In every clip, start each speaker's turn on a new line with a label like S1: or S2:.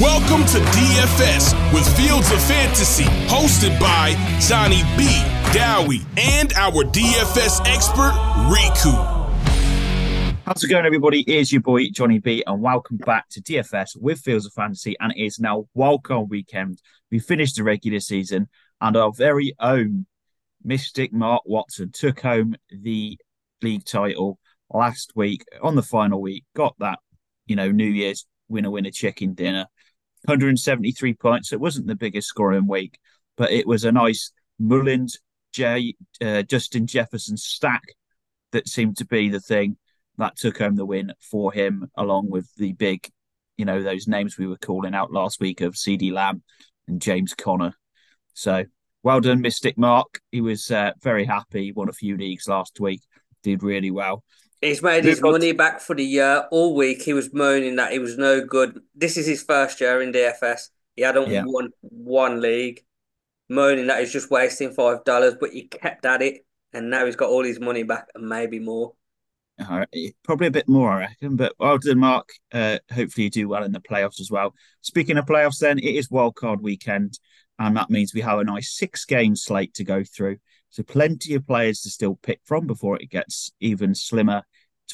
S1: Welcome to DFS with Fields of Fantasy, hosted by Jonny B, Dowie, and our DFS expert, Riku.
S2: How's it going, everybody? It's your boy Jonny B, and welcome back to DFS with Fields of Fantasy. And it is now wildcard weekend. We finished the regular season, and our very own Mystic Mark Watson took home the league title last week on the final week. Got that, you know, New Year's winner winner chicken dinner. 173 points. It wasn't the biggest scoring week, but it was a nice Mullens, J, uh, Justin Jefferson stack that seemed to be the thing that took home the win for him, along with the big, you know, those names we were calling out last week of CeeDee Lamb and James Conner. So well done, Mystic Mark. He was uh, very happy. He won a few leagues last week, did really well.
S3: He's made his money back for the year. All week he was moaning that he was no good. This is his first year in DFS. He hadn't yeah. won one league, moaning that he's just wasting five dollars, but he kept at it, and now he's got all his money back and maybe more.
S2: Probably a bit more, I reckon. But well done, Mark. Uh, hopefully, you do well in the playoffs as well. Speaking of playoffs, then it is wildcard weekend, and that means we have a nice six-game slate to go through. So plenty of players to still pick from before it gets even slimmer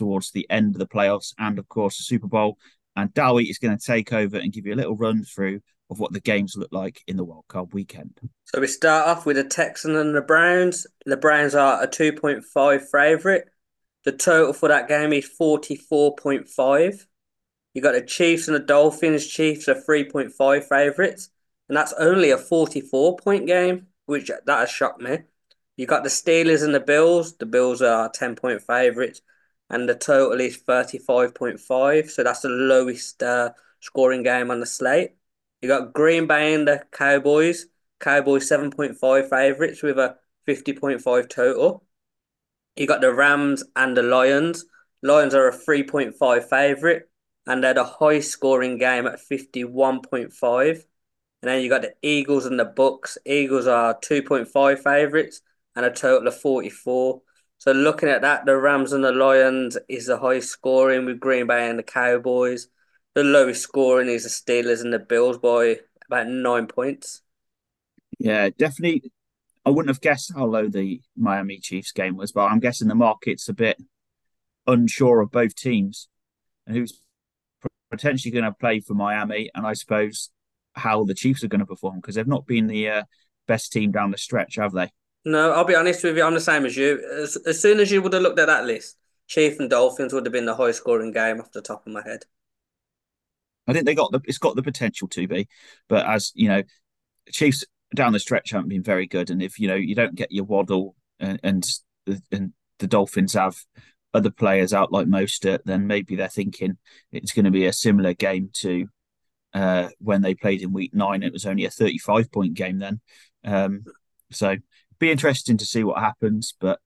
S2: towards the end of the playoffs and, of course, the Super Bowl. And Dowie is going to take over and give you a little run through of what the games look like in the World Cup weekend.
S3: So we start off with the Texans and the Browns. The Browns are a 2.5 favourite. The total for that game is 44.5. You got the Chiefs and the Dolphins. Chiefs are 3.5 favourites. And that's only a 44 point game, which that has shocked me. You got the Steelers and the Bills. The Bills are 10 point favourites and the total is 35.5. So that's the lowest uh, scoring game on the slate. You got Green Bay and the Cowboys. Cowboys 7.5 favourites with a 50.5 total. You got the Rams and the Lions. Lions are a 3.5 favourite and they're the high scoring game at 51.5. And then you got the Eagles and the Bucks. Eagles are 2.5 favourites and a total of 44. So looking at that, the Rams and the Lions is the highest scoring with Green Bay and the Cowboys. The lowest scoring is the Steelers and the Bills by about nine points.
S2: Yeah, definitely. I wouldn't have guessed how low the Miami Chiefs game was, but I'm guessing the market's a bit unsure of both teams and who's potentially going to play for Miami, and I suppose how the Chiefs are going to perform because they've not been the uh, best team down the stretch, have they?
S3: No, I'll be honest with you. I'm the same as you. As, as soon as you would have looked at that list, Chief and Dolphins would have been the high scoring game off the top of my head.
S2: I think they got the it's got the potential to be, but as you know, Chiefs down the stretch haven't been very good, and if you know you don't get your Waddle and and the, and the Dolphins have other players out like Mostert, then maybe they're thinking it's going to be a similar game to uh, when they played in Week Nine. It was only a thirty-five point game then, um, so be interesting to see what happens. But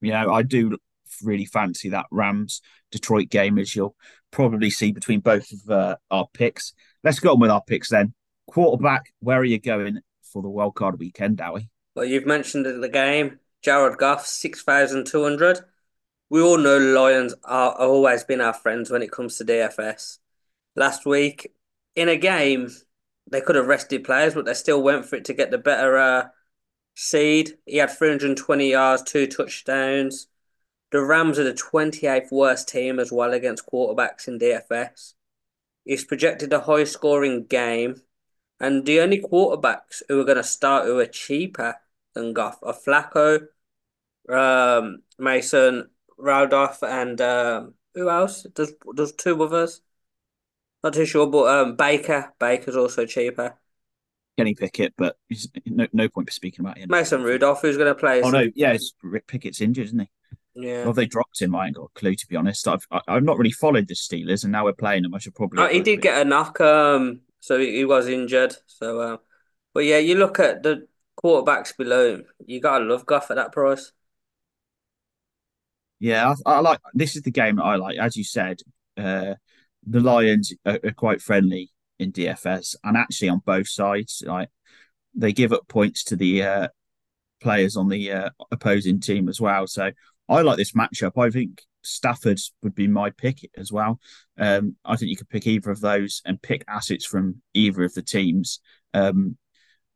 S2: you know, I do really fancy that Rams Detroit game, as you'll probably see between both of uh, our picks. Let's go on with our picks then. Quarterback, where are you going for the wild card weekend, Dowie?
S3: Well, you've mentioned the game. Jared Goff, 6,200. We all know Lions are always been our friends when it comes to DFS. Last week, in a game, they could have rested players, but they still went for it to get the better uh, seed. He had 320 yards, two touchdowns. The Rams are the 28th worst team as well against quarterbacks in DFS. He's projected a high scoring game. And the only quarterbacks who are going to start who are cheaper than Goff are Flacco, um, Mason, Rudolph, and um, who else? There's, there's two others. Not too sure, but um, Baker. Baker's also cheaper.
S2: Kenny Pickett, but no, no point for speaking about him.
S3: Mason Rudolph, who's going to play?
S2: Oh no, yeah, Rick Pickett's injured, isn't he?
S3: Yeah.
S2: Well, they dropped him. I ain't got a clue to be honest. I've I, have not really followed the Steelers, and now we're playing them. I should probably.
S3: Oh, he did get a knock, um, so he, he was injured. So, uh, but yeah, you look at the quarterbacks below him. You gotta love Goff at that price.
S2: Yeah, I, I like this is the game that I like. As you said, uh, the Lions are, are quite friendly in DFS and actually on both sides. Like they give up points to the uh, players on the uh, opposing team as well. So I like this matchup. I think Stafford would be my pick as well. Um, I think you could pick either of those and pick assets from either of the teams. Um,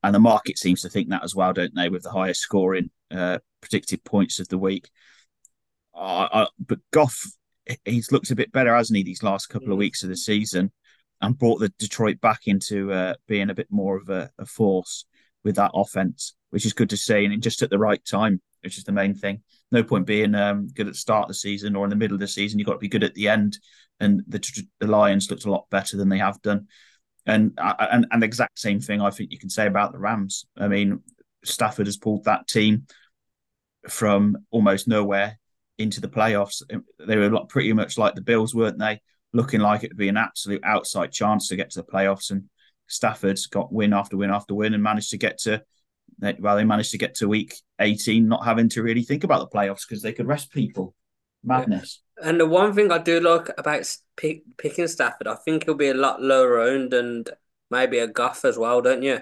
S2: and the market seems to think that as well, don't they? With the highest scoring uh, predicted points of the week. Uh, uh, but Goff, he's looked a bit better, hasn't he, these last couple of mm. weeks of the season, and brought the Detroit back into uh, being a bit more of a, a, force with that offense, which is good to see, and just at the right time, which is the main thing. No point being um, good at the start of the season or in the middle of the season. You've got to be good at the end, and the, the Lions looked a lot better than they have done. And, uh, and and the exact same thing I think you can say about the Rams. I mean, Stafford has pulled that team from almost nowhere into the playoffs. They were pretty much like the Bills, weren't they? Looking like it would be an absolute outside chance to get to the playoffs. And Stafford's got win after win after win and managed to get to, well, they managed to get to week 18, not having to really think about the playoffs because they could rest people. Madness.
S3: And the one thing I do like about pick, picking Stafford, I think he'll be a lot lower owned and maybe a Goff as well, don't you?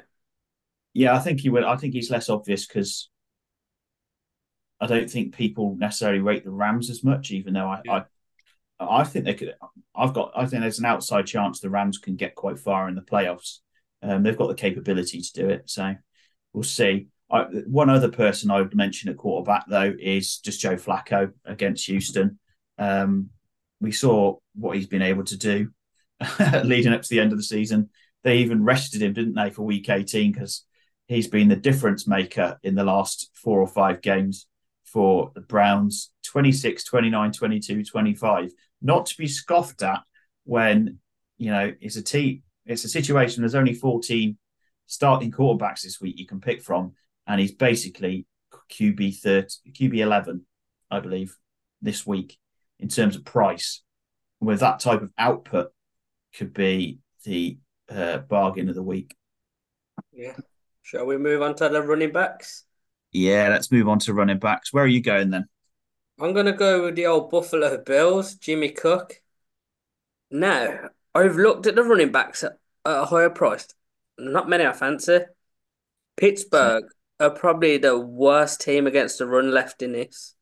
S2: Yeah, I think he will. I think he's less obvious because I don't think people necessarily rate the Rams as much, even though I, yeah. I, I think they could. I've got. I think there's an outside chance the Rams can get quite far in the playoffs. Um, they've got the capability to do it, so we'll see. I, one other person I would mention at quarterback though is just Joe Flacco against Houston. Um, we saw what he's been able to do leading up to the end of the season. They even rested him, didn't they, for week 18 because he's been the difference maker in the last four or five games for the Browns 26, 29, 22, 25. Not to be scoffed at when, you know, it's a team, it's a situation, there's only 14 starting quarterbacks this week you can pick from. And he's basically QB 30, QB 11, I believe, this week in terms of price. With that type of output, could be the uh, bargain of the week.
S3: Yeah. Shall we move on to the running backs?
S2: Yeah, let's move on to running backs. Where are you going then?
S3: I'm going to go with the old Buffalo Bills, Jimmy Cook. Now, I've looked at the running backs at, at a higher price. Not many I fancy. Pittsburgh are probably the worst team against the run left in this.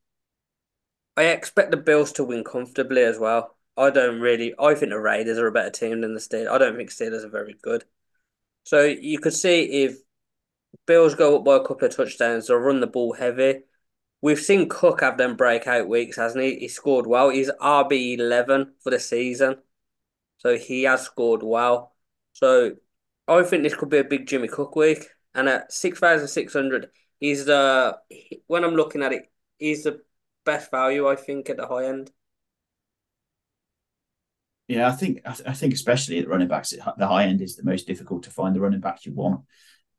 S3: I expect the Bills to win comfortably as well. I don't really. I think the Raiders are a better team than the Steelers. I don't think Steelers are very good. So you could see if Bills go up by a couple of touchdowns. They'll run the ball heavy. We've seen Cook have them breakout weeks, hasn't he? He scored well. He's RB eleven for the season, so he has scored well. So I think this could be a big Jimmy Cook week. And at six thousand six hundred, he's the when I'm looking at it, he's the best value I think at the high end.
S2: Yeah, I think I think especially at running backs, the high end is the most difficult to find the running backs you want.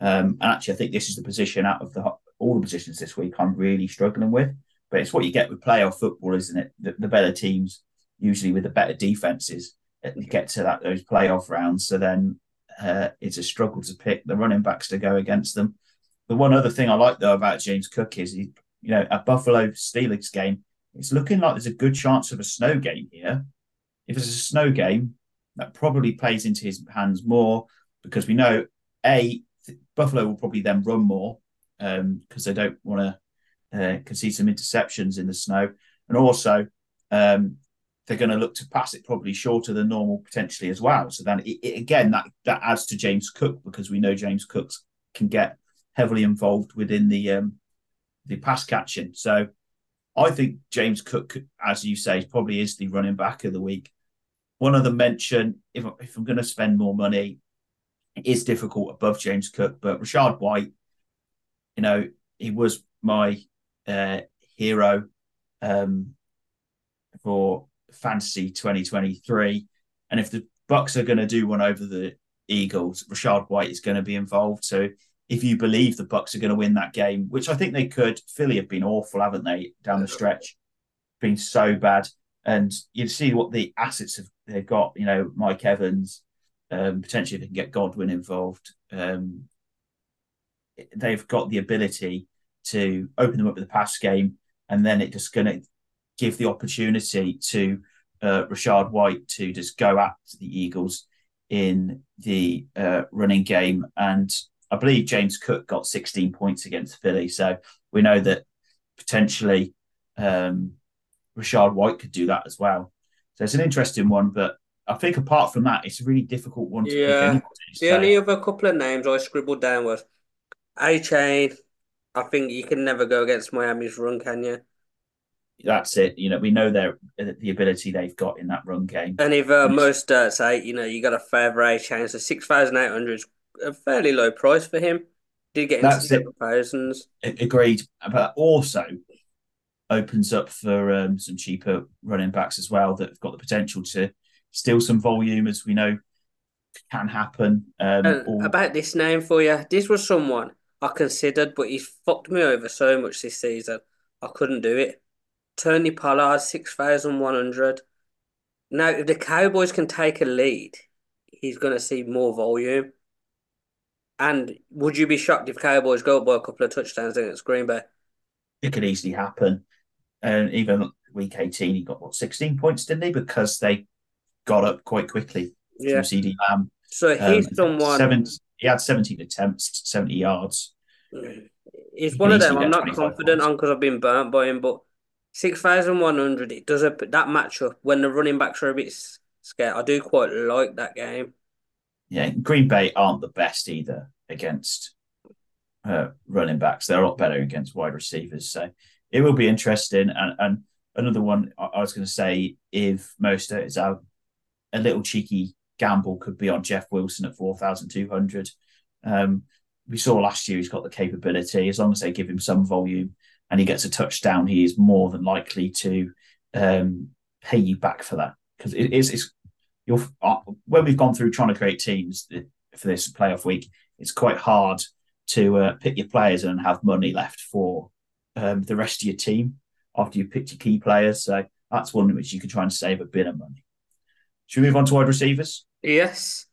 S2: Um, and actually, I think this is the position out of the all the positions this week I'm really struggling with. But it's what you get with playoff football, isn't it? The, the better teams, usually with the better defenses, uh, get to that those playoff rounds. So then uh, it's a struggle to pick the running backs to go against them. The one other thing I like though about James Cook is he, you know, a Buffalo Steelers game, it's looking like there's a good chance of a snow game here. If it's a snow game, that probably plays into his hands more because we know a Buffalo will probably then run more because um, they don't want to uh, concede some interceptions in the snow, and also um, they're going to look to pass it probably shorter than normal potentially as well. So then it, it, again that that adds to James Cook because we know James Cooks can get heavily involved within the um, the pass catching. So I think James Cook, as you say, probably is the running back of the week. One other mention, if, if I'm going to spend more money, it is difficult above James Cook, but Rachaad White, you know, he was my uh, hero um, for fantasy 2023. And if the Bucks are going to do one over the Eagles, Rachaad White is going to be involved. So if you believe the Bucks are going to win that game, which I think they could, Philly have been awful, haven't they, down the stretch? Been so bad. And you see what the assets have they've got, you know, Mike Evans, um, potentially they can get Godwin involved. Um, they've got the ability to open them up with the pass game, and then it just going to give the opportunity to uh, Rachaad White to just go at the Eagles in the uh, running game. And I believe James Cook got 16 points against Philly, so we know that potentially um, Rachaad White could do that as well. So it's an interesting one, but I think apart from that, it's a really difficult one to pick.
S3: Yeah.
S2: Anybody,
S3: The
S2: so-
S3: only other couple of names I scribbled down was Achane. I think you can never go against Miami's run, can you?
S2: that's it. You know, we know their the ability they've got in that run game.
S3: And if uh, most say, you know, you got a favour Achane, so 6,800 is a fairly low price for him. Did get into the thousands.
S2: Agreed, but also opens up for um, some cheaper running backs as well that have got the potential to steal some volume, as we know can happen. Um, or-
S3: about this name for you, this was someone I considered, but he's fucked me over so much this season. I couldn't do it. Tony Pollard, 6,100. Now, if the Cowboys can take a lead, he's going to see more volume. And would you be shocked if Cowboys go up by a couple of touchdowns against Green Bay?
S2: it could easily happen. And even week 18, he got what 16 points, didn't he? Because they got up quite quickly
S3: Yeah.
S2: from CeeDee Lamb.
S3: So
S2: Um,
S3: he's someone.
S2: seven, he had 17 attempts, 70 yards.
S3: He's
S2: He
S3: one of them. I'm not confident
S2: points.
S3: on because I've been burnt by him, but 6,100, it does a, that matchup when the running backs are a bit scared. I do quite like that game.
S2: Yeah, Green Bay aren't the best either against uh, running backs. They're a lot better against wide receivers. So it will be interesting. And, and another one I, I was going to say, if Mostert is out, a little cheeky gamble could be on Jeff Wilson at 4,200. Um, we saw last year he's got the capability. As long as they give him some volume and he gets a touchdown, he is more than likely to um, pay you back for that. Because it is it's you're uh, when we've gone through trying to create teams for this playoff week, it's quite hard to uh, pick your players and have money left for um, the rest of your team after you've picked your key players. So that's one in which you can try and save a bit of money. Should we move on to wide receivers?
S3: Yes.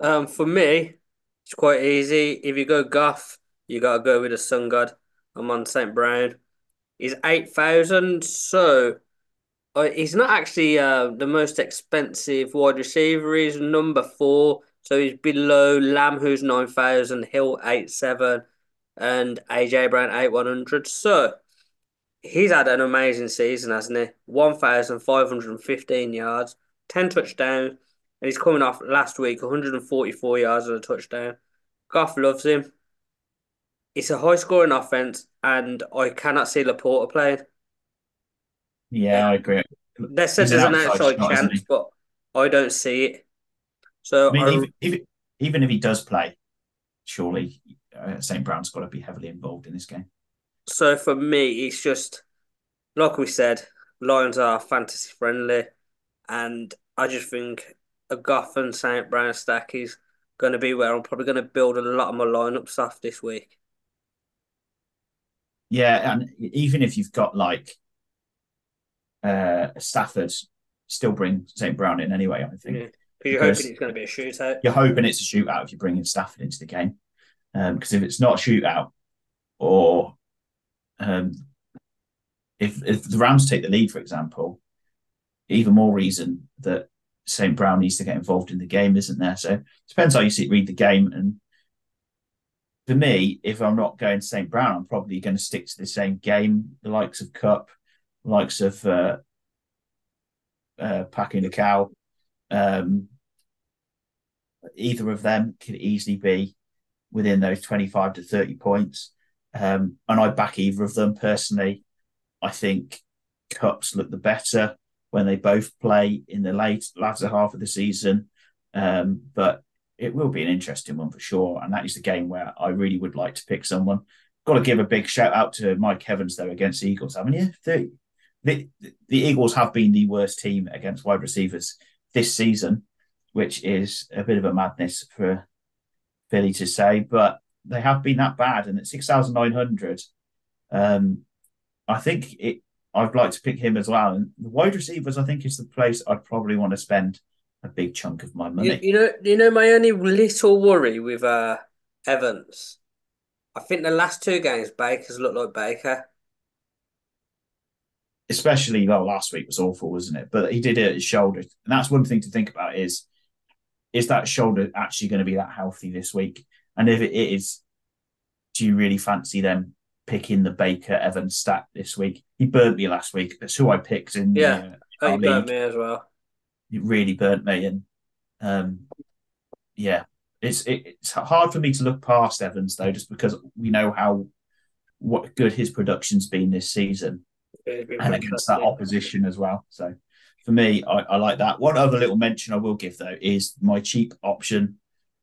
S3: Um, for me, it's quite easy. If you go Goff, you got to go with the Sun God. I'm on St. Brown. He's 8,000, so uh, he's not actually uh, the most expensive wide receiver. He's number four, so he's below Lamb, who's 9,000, Hill 8,7, and AJ Brown 8,100. So he's had an amazing season, hasn't he? 1,515 yards, 10 touchdowns, and he's coming off last week 144 yards and a touchdown. Goff loves him. It's a high scoring offense, and I cannot see LaPorta playing.
S2: Yeah, I agree.
S3: They said there's an
S2: outside shot,
S3: chance, but I don't see it. So
S2: I mean,
S3: I-
S2: even, even, even if he does play, surely uh, St. Brown's got to be heavily involved in this game.
S3: so for me, it's just like we said, Lions are fantasy friendly, and I just think a Goff and Saint Brown stack is going to be where I'm probably going to build a lot of my lineups off this week.
S2: Yeah, and even if you've got like uh, Stafford, still bring St. Brown in anyway, I think.
S3: Yeah. You're hoping it's going to be a shootout.
S2: you're hoping it's a shootout if you're bringing Stafford into the game. Because if it's not a shootout, or um, if if the Rams take the lead, for example, even more reason that St. Brown needs to get involved in the game, isn't there? So it depends how you see, read the game. And for me, if I'm not going to St. Brown, I'm probably going to stick to the same game, the likes of Kupp, the likes of uh, uh, Puka Nacua. Um, either of them could easily be within those 25 to 30 points. Um, and I back either of them personally. I think Kupp's look the better when they both play in the late latter half of the season. Um, but it will be an interesting one for sure. And that is the game where I really would like to pick someone. Got to give a big shout out to Mike Evans, though, against the Eagles, haven't you? The, the, the Eagles have been the worst team against wide receivers this season, which is a bit of a madness for Philly to say, but they have been that bad. And at 6,900, um, I think it. I'd like to pick him as well. And the wide receivers, I think, is the place I'd probably want to spend a big chunk of my money.
S3: You, you know, you know, my only little worry with uh, Evans, I think the last two games Baker's looked like Baker.
S2: Especially well, last week was awful, wasn't it? But he did it at his shoulder, and that's one thing to think about: is is that shoulder actually going to be that healthy this week? And if it is, do you really fancy them picking the Baker Evans stat this week. He burnt me last week. That's who I picked in.
S3: Yeah, uh, oh, he burnt me as well.
S2: He really burnt me, and um, yeah, it's it, it's hard for me to look past Evans though, just because we know how what good his production's been this season, and against that opposition as well. So for me, I, I, like that. One other little mention I will give though is my cheap option,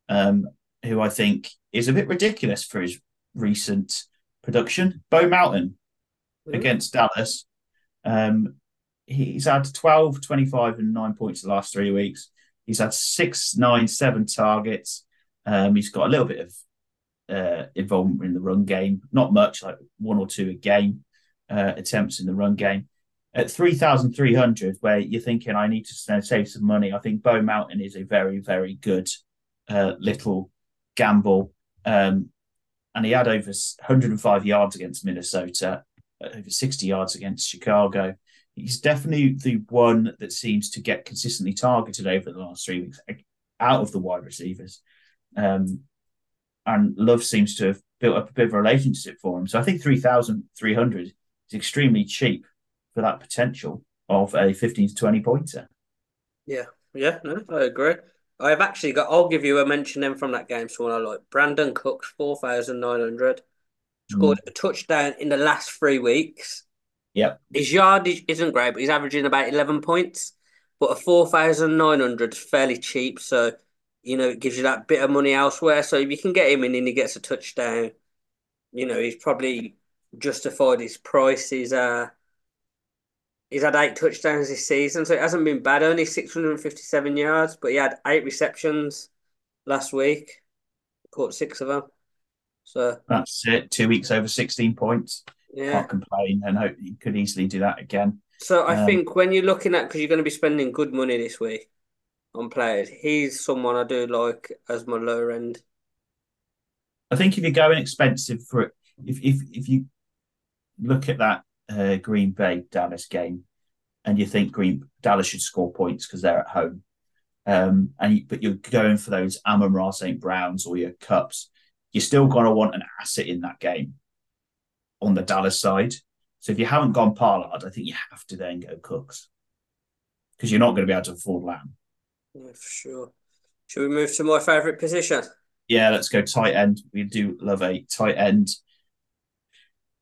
S2: um, who I think is a bit ridiculous for his recent production. Bo Melton against Dallas. Um, he's had 12, 25, and nine points the last three weeks. He's had six, nine, seven targets. Um, he's got a little bit of uh, involvement in the run game, not much, like one or two a game uh, attempts in the run game. At 3,300, where you're thinking, I need to save some money, I think Bo Melton is a very, very good uh, little gamble. Um, and he had over 105 yards against Minnesota, uh, over 60 yards against Chicago. He's definitely the one that seems to get consistently targeted over the last three weeks out of the wide receivers. Um, and Love seems to have built up a bit of a relationship for him. So I think 3,300 is extremely cheap for that potential of a 15 to 20 pointer.
S3: Yeah, yeah, no, I agree. I've actually got, I'll give you a mention then from that game, someone I like. Brandin Cooks, 4,900. Scored mm. a touchdown in the last three weeks.
S2: Yep.
S3: His yardage isn't great, but he's averaging about 11 points. But a 4,900 is fairly cheap. So you know, it gives you that bit of money elsewhere. So if you can get him in and he gets a touchdown, you know, he's probably justified his price. He's uh he's had eight touchdowns this season, so it hasn't been bad. Only six hundred and fifty seven yards, but he had eight receptions last week. Caught six of them. So
S2: that's it. Two weeks over sixteen points.
S3: Yeah.
S2: Can't complain and hope you could easily do that again.
S3: So I um, think when you're looking at because you're going to be spending good money this week, on players. He's someone I do like as my lower end.
S2: I think if you're going expensive for it, if if if you look at that uh, Green Bay Dallas game, and you think Green Dallas should score points because they're at home, um, and you, but you're going for those Amon Ra St. Browns or your Kupps, you're still going to want an asset in that game on the Dallas side. So if you haven't gone Pollard, I think you have to then go Cooks because you're not going to be able to afford Lamb.
S3: Yeah, for sure. Should we move to my favourite position?
S2: Yeah, let's go tight end. We do love a tight end.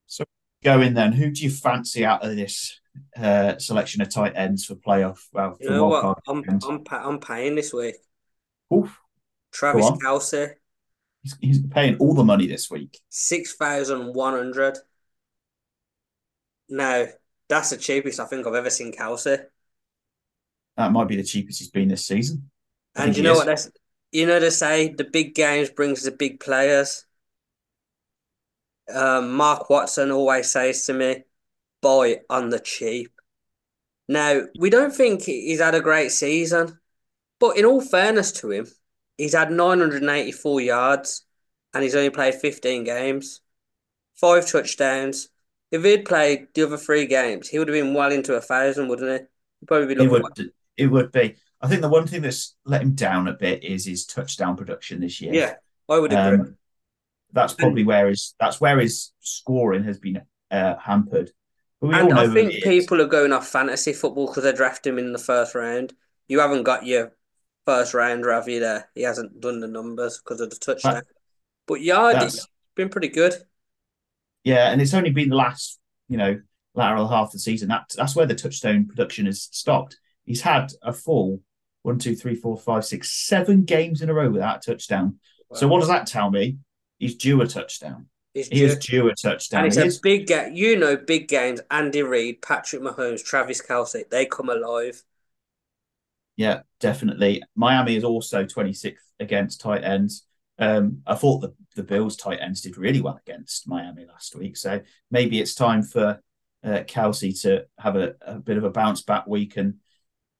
S2: So go in then. Who do you fancy out of this uh, selection of tight ends for playoff? Well,
S3: you know what? I'm, I'm, I'm paying this week. Oof. Travis Kelce.
S2: He's, he's paying all the money this week.
S3: Six thousand one hundred. No, that's the cheapest I think I've ever seen Kelce.
S2: That might be the cheapest he's been this season.
S3: I and you know is. what? That's, you know they say the big games brings the big players. Um, Mark Watson always says to me, "Buy on the cheap." Now we don't think he's had a great season, but in all fairness to him, he's had 984 yards, and he's only played 15 games, five touchdowns. If he'd played the other three games, he would have been well into a thousand, wouldn't he? He'd probably be
S2: he would it would be. I think the one thing that's let him down a bit is his touchdown production this year.
S3: Yeah, I would agree. Um,
S2: that's probably where his that's where his scoring has been uh, hampered.
S3: and I think people are going off fantasy football because they draft him in the first round. You haven't got your first round, have you? There, he hasn't done the numbers because of the touchdown. That, but yeah, it's been pretty good.
S2: Yeah, and it's only been the last, you know, lateral half of the season. That that's where the touchdown production has stopped. He's had a full one, two, three, four, five, six, seven games in a row without a touchdown. Wow. So what does that tell me? He's due a touchdown. He's he due. is due a touchdown.
S3: And it's a big game. You know, big games. Andy Reid, Patrick Mahomes, Travis Kelce, they come alive.
S2: Yeah, definitely. Miami is also 26th against tight ends. Um, I thought the, the Bills tight ends did really well against Miami last week. So maybe it's time for uh, Kelce to have a, a bit of a bounce back week and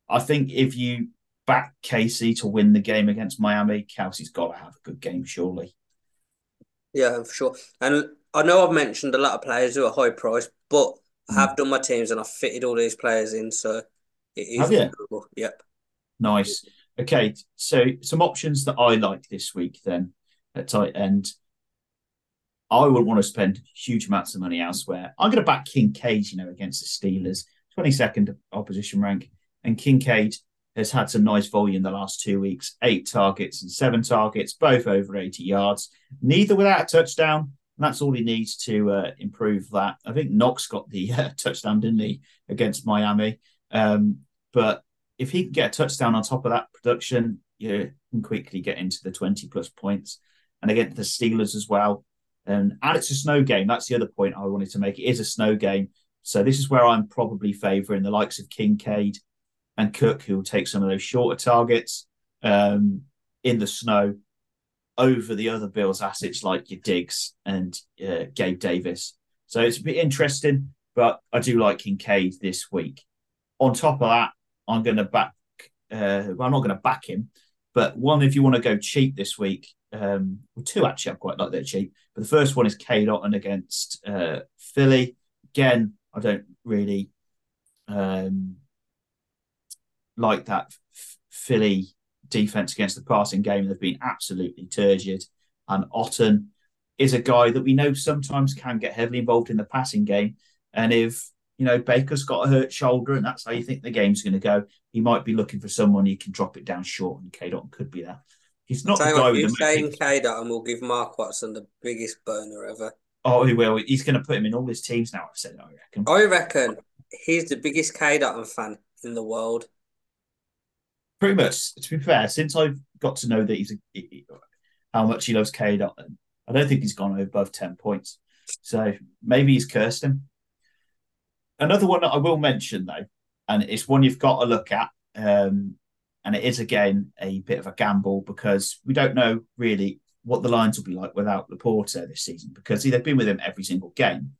S2: I think if you back KC to win the game against Miami, Kelce's got to have a good game, surely.
S3: Yeah, for sure. And I know I've mentioned a lot of players who are high priced, but I have mm. done my teams and I've fitted all these players in, so it is have you? Yep.
S2: Nice. Okay, so some options that I like this week then at tight end. I wouldn't want to spend huge amounts of money elsewhere. I'm going to back Kincaid, you know, against the Steelers, 22nd opposition rank. And Kincaid has had some nice volume the last two weeks eight targets and seven targets, both over 80 yards, neither without a touchdown. And that's all he needs to uh, improve that. I think Knox got the uh, touchdown, didn't he, against Miami? Um, but if he can get a touchdown on top of that production, you can quickly get into the 20 plus points. And against the Steelers as well. And, and it's a snow game. That's the other point I wanted to make. It is a snow game. So this is where I'm probably favouring the likes of Kincaid and Cook, who will take some of those shorter targets um, in the snow over the other Bills assets like your Diggs and uh, Gabe Davis. So it's a bit interesting, but I do like Kincaid this week. On top of that, I'm going to back. Uh, well, I'm not going to back him, but one if you want to go cheap this week, um, well, two actually I quite like that cheap. But the first one is Cade Otton against uh, Philly. Again, I don't really um, like that Philly defense against the passing game. They've been absolutely turgid. And Otton is a guy that we know sometimes can get heavily involved in the passing game. And if you know Baker's got a hurt shoulder and that's how you think the game's going to go, he might be looking for someone he can drop it down short, and Cade Otton could be there. He's not the guy with the
S3: saying Cade Otton will give Mark Watson the biggest burner ever.
S2: Oh, he will. He's going to put him in all his teams now. I've said, I reckon.
S3: I reckon he's the biggest Cade Otton fan in the world.
S2: Pretty much. To be fair, since I've got to know that he's a, how much he loves Cade I don't think he's gone above ten points. So maybe he's cursed him. Another one that I will mention though, and it's one you've got to look at, um, and it is again a bit of a gamble because we don't know really what the lines will be like without LaPorta this season because they've been with him every single game.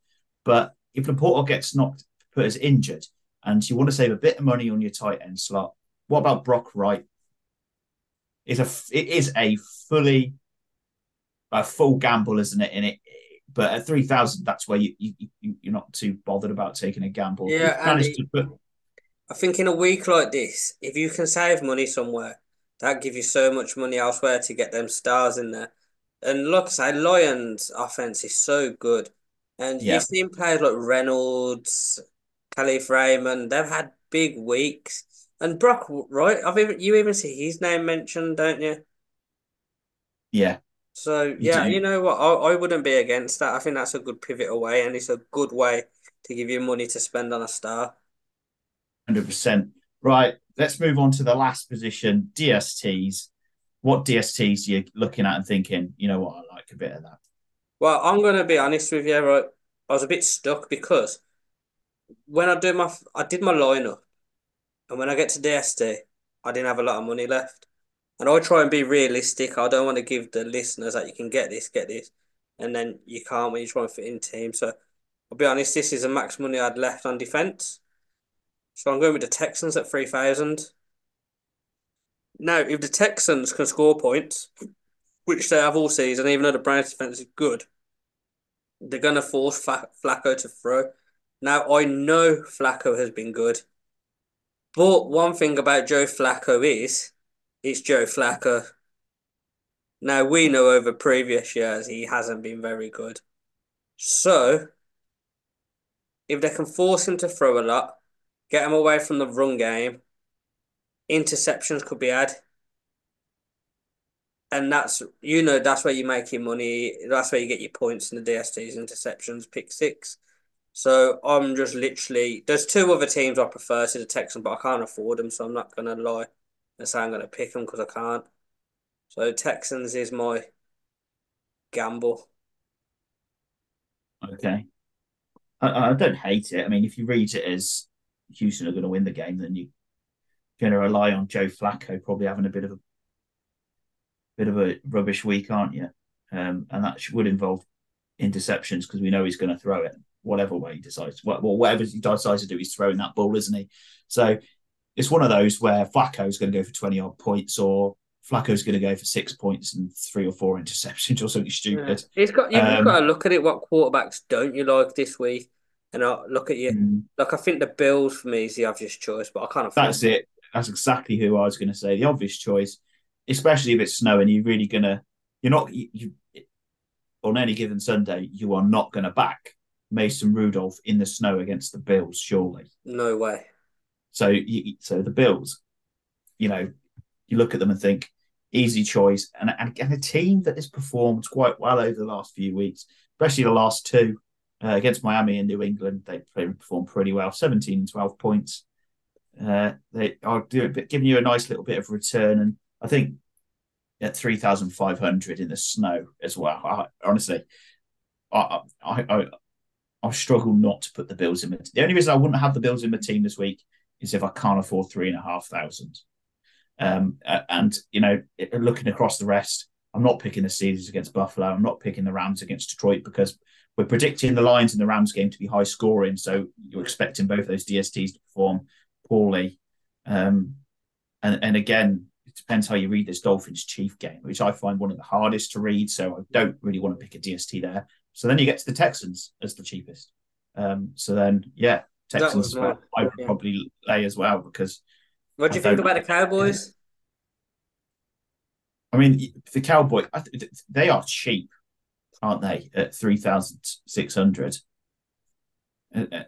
S2: But if LaPorta gets knocked, put as injured, and you want to save a bit of money on your tight end slot, what about Brock Wright? It's a it is a fully a full gamble, isn't it? In it, but at three thousand, that's where you, you you're not too bothered about taking a gamble.
S3: Yeah, Andy, put... I think in a week like this, if you can save money somewhere, that give you so much money elsewhere to get them stars in there. And look, I say Lions' offense is so good, and yeah. you've seen players like Reynolds, Kalif Raymond. They've had big weeks. And Brock Wright? I've even you even see his name mentioned, don't you?
S2: Yeah.
S3: So yeah, you, you know what? I, I wouldn't be against that. I think that's a good pivot away, and it's a good way to give you money to spend on a star.
S2: Hundred percent. Right. Let's move on to the last position, DSTs. What DSTs you're you looking at and thinking? You know what? I like a bit of that.
S3: Well, I'm going to be honest with you. Right, I was a bit stuck because when I do my, I did my lineup and when I get to DST, I didn't have a lot of money left. And I try and be realistic. I don't want to give the listeners that you can get this, get this. And then you can't when you try and fit in team. So I'll be honest, this is the max money I'd left on defence. So I'm going with the Texans at 3,000. Now, if the Texans can score points, which they have all season, even though the Browns defence is good, they're going to force Flacco to throw. Now, I know Flacco has been good. But one thing about Joe Flacco is it's Joe Flacco. Now we know over previous years he hasn't been very good. So if they can force him to throw a lot, get him away from the run game, interceptions could be had. And that's you know that's where you make your money. That's where you get your points in the DSTs, interceptions, pick six. So I'm just literally there's two other teams I prefer to the Texans, but I can't afford them, so I'm not gonna lie and say I'm gonna pick them because I can't. So Texans is my gamble.
S2: Okay, I, I don't hate it. I mean, if you read it as Houston are going to win the game, then you're going to rely on Joe Flacco probably having a bit of a bit of a rubbish week, aren't you? Um, and that would involve interceptions because we know he's going to throw it whatever way he decides. Well, whatever he decides to do, he's throwing that ball, isn't he? So it's one of those where Flacco's going to go for 20 odd points or Flacco's going to go for six points and three or four interceptions or something stupid.
S3: Yeah. He's got, you've um, got to look at it. What quarterbacks don't you like this week? And I look at you. Mm, like, I think the Bills for me is the obvious choice, but I kind of.
S2: That's it. That's exactly who I was going to say. The obvious choice, especially if it's snowing, you're really going to, you're not, you, you on any given Sunday, you are not going to back Mason Rudolph in the snow against the Bills, surely.
S3: No way.
S2: So, you, so the Bills, you know, you look at them and think easy choice, and, and, and a team that has performed quite well over the last few weeks, especially the last two uh, against Miami and New England. They performed pretty well, 17 and 12 points. Uh, they are giving you a nice little bit of return, and I think at 3,500 in the snow as well. I, honestly, I, I, I, I struggle not to put the Bills in. My, the only reason I wouldn't have the Bills in my team this week is if I can't afford three and a half thousand. Um, and you know, looking across the rest, I'm not picking the Steelers against Buffalo. I'm not picking the Rams against Detroit because we're predicting the Lions and the Rams game to be high scoring. So you're expecting both those DSTs to perform poorly. Um, and, and again, it depends how you read this Dolphins Chief game, which I find one of the hardest to read. So I don't really want to pick a DST there. So then you get to the Texans as the cheapest. Um, so then, yeah, Texans I would yeah. probably lay as well because.
S3: What do you think about the Cowboys?
S2: I mean, the Cowboy, they are cheap, aren't they? At three thousand six hundred, uh, uh,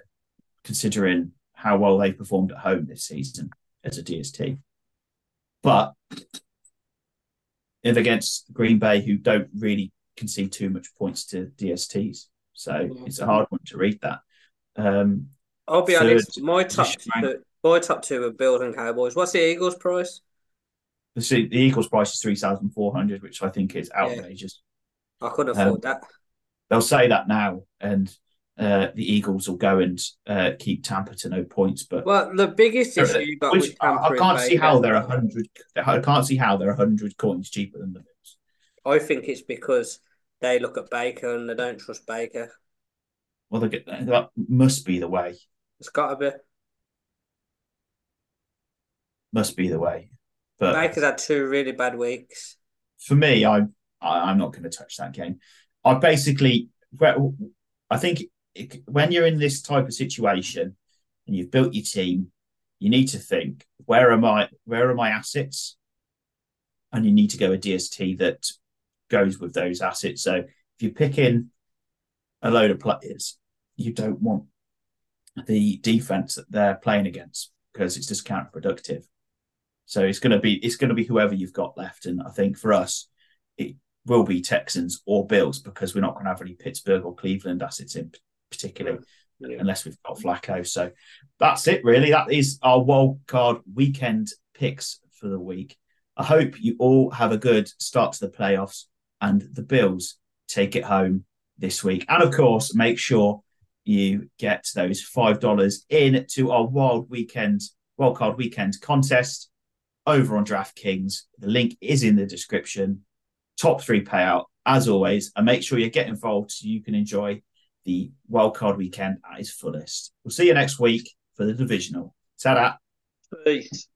S2: considering how well they performed at home this season as a DST. But if against Green Bay, who don't really concede too much points to DSTs, so mm-hmm. it's a hard one to read that. Um,
S3: I'll be honest, my top two, my top two are Bills and Cowboys. What's the Eagles' price?
S2: The, the Eagles' price is three thousand four hundred, which I think is outrageous.
S3: Yeah. I couldn't afford um, that.
S2: They'll say that now, and uh, the Eagles will go and uh, keep Tampa to no points. But
S3: well, the biggest issue you got which,
S2: I, I, can't see how they're a hundred. I can't see how they're a hundred coins cheaper than the.
S3: I think it's because they look at Baker and they don't trust Baker.
S2: Well, get, that must be the way.
S3: It's got to be.
S2: Must be the way. But
S3: Baker's had two really bad weeks.
S2: For me, I, I I'm not going to touch that game. I basically, well, I think it, when you're in this type of situation and you've built your team, you need to think where am I? Where are my assets? And you need to go a DST that goes with those assets. So if you're picking a load of players, you don't want the defense that they're playing against because it's just counterproductive. So it's going to be it's going to be whoever you've got left, and I think for us, it will be Texans or Bills because we're not going to have any Pittsburgh or Cleveland assets in particularly yeah. unless we've got Flacco. So that's it, really. That is our wild card weekend picks for the week. I hope you all have a good start to the playoffs and the Bills take it home this week. And of course, make sure you get those $5 in to our wild weekend, wild card weekend contest over on DraftKings. The link is in the description. Top three payout, as always. And make sure you get involved so you can enjoy the wildcard weekend at its fullest. We'll see you next week for the divisional. Ta.
S3: Peace.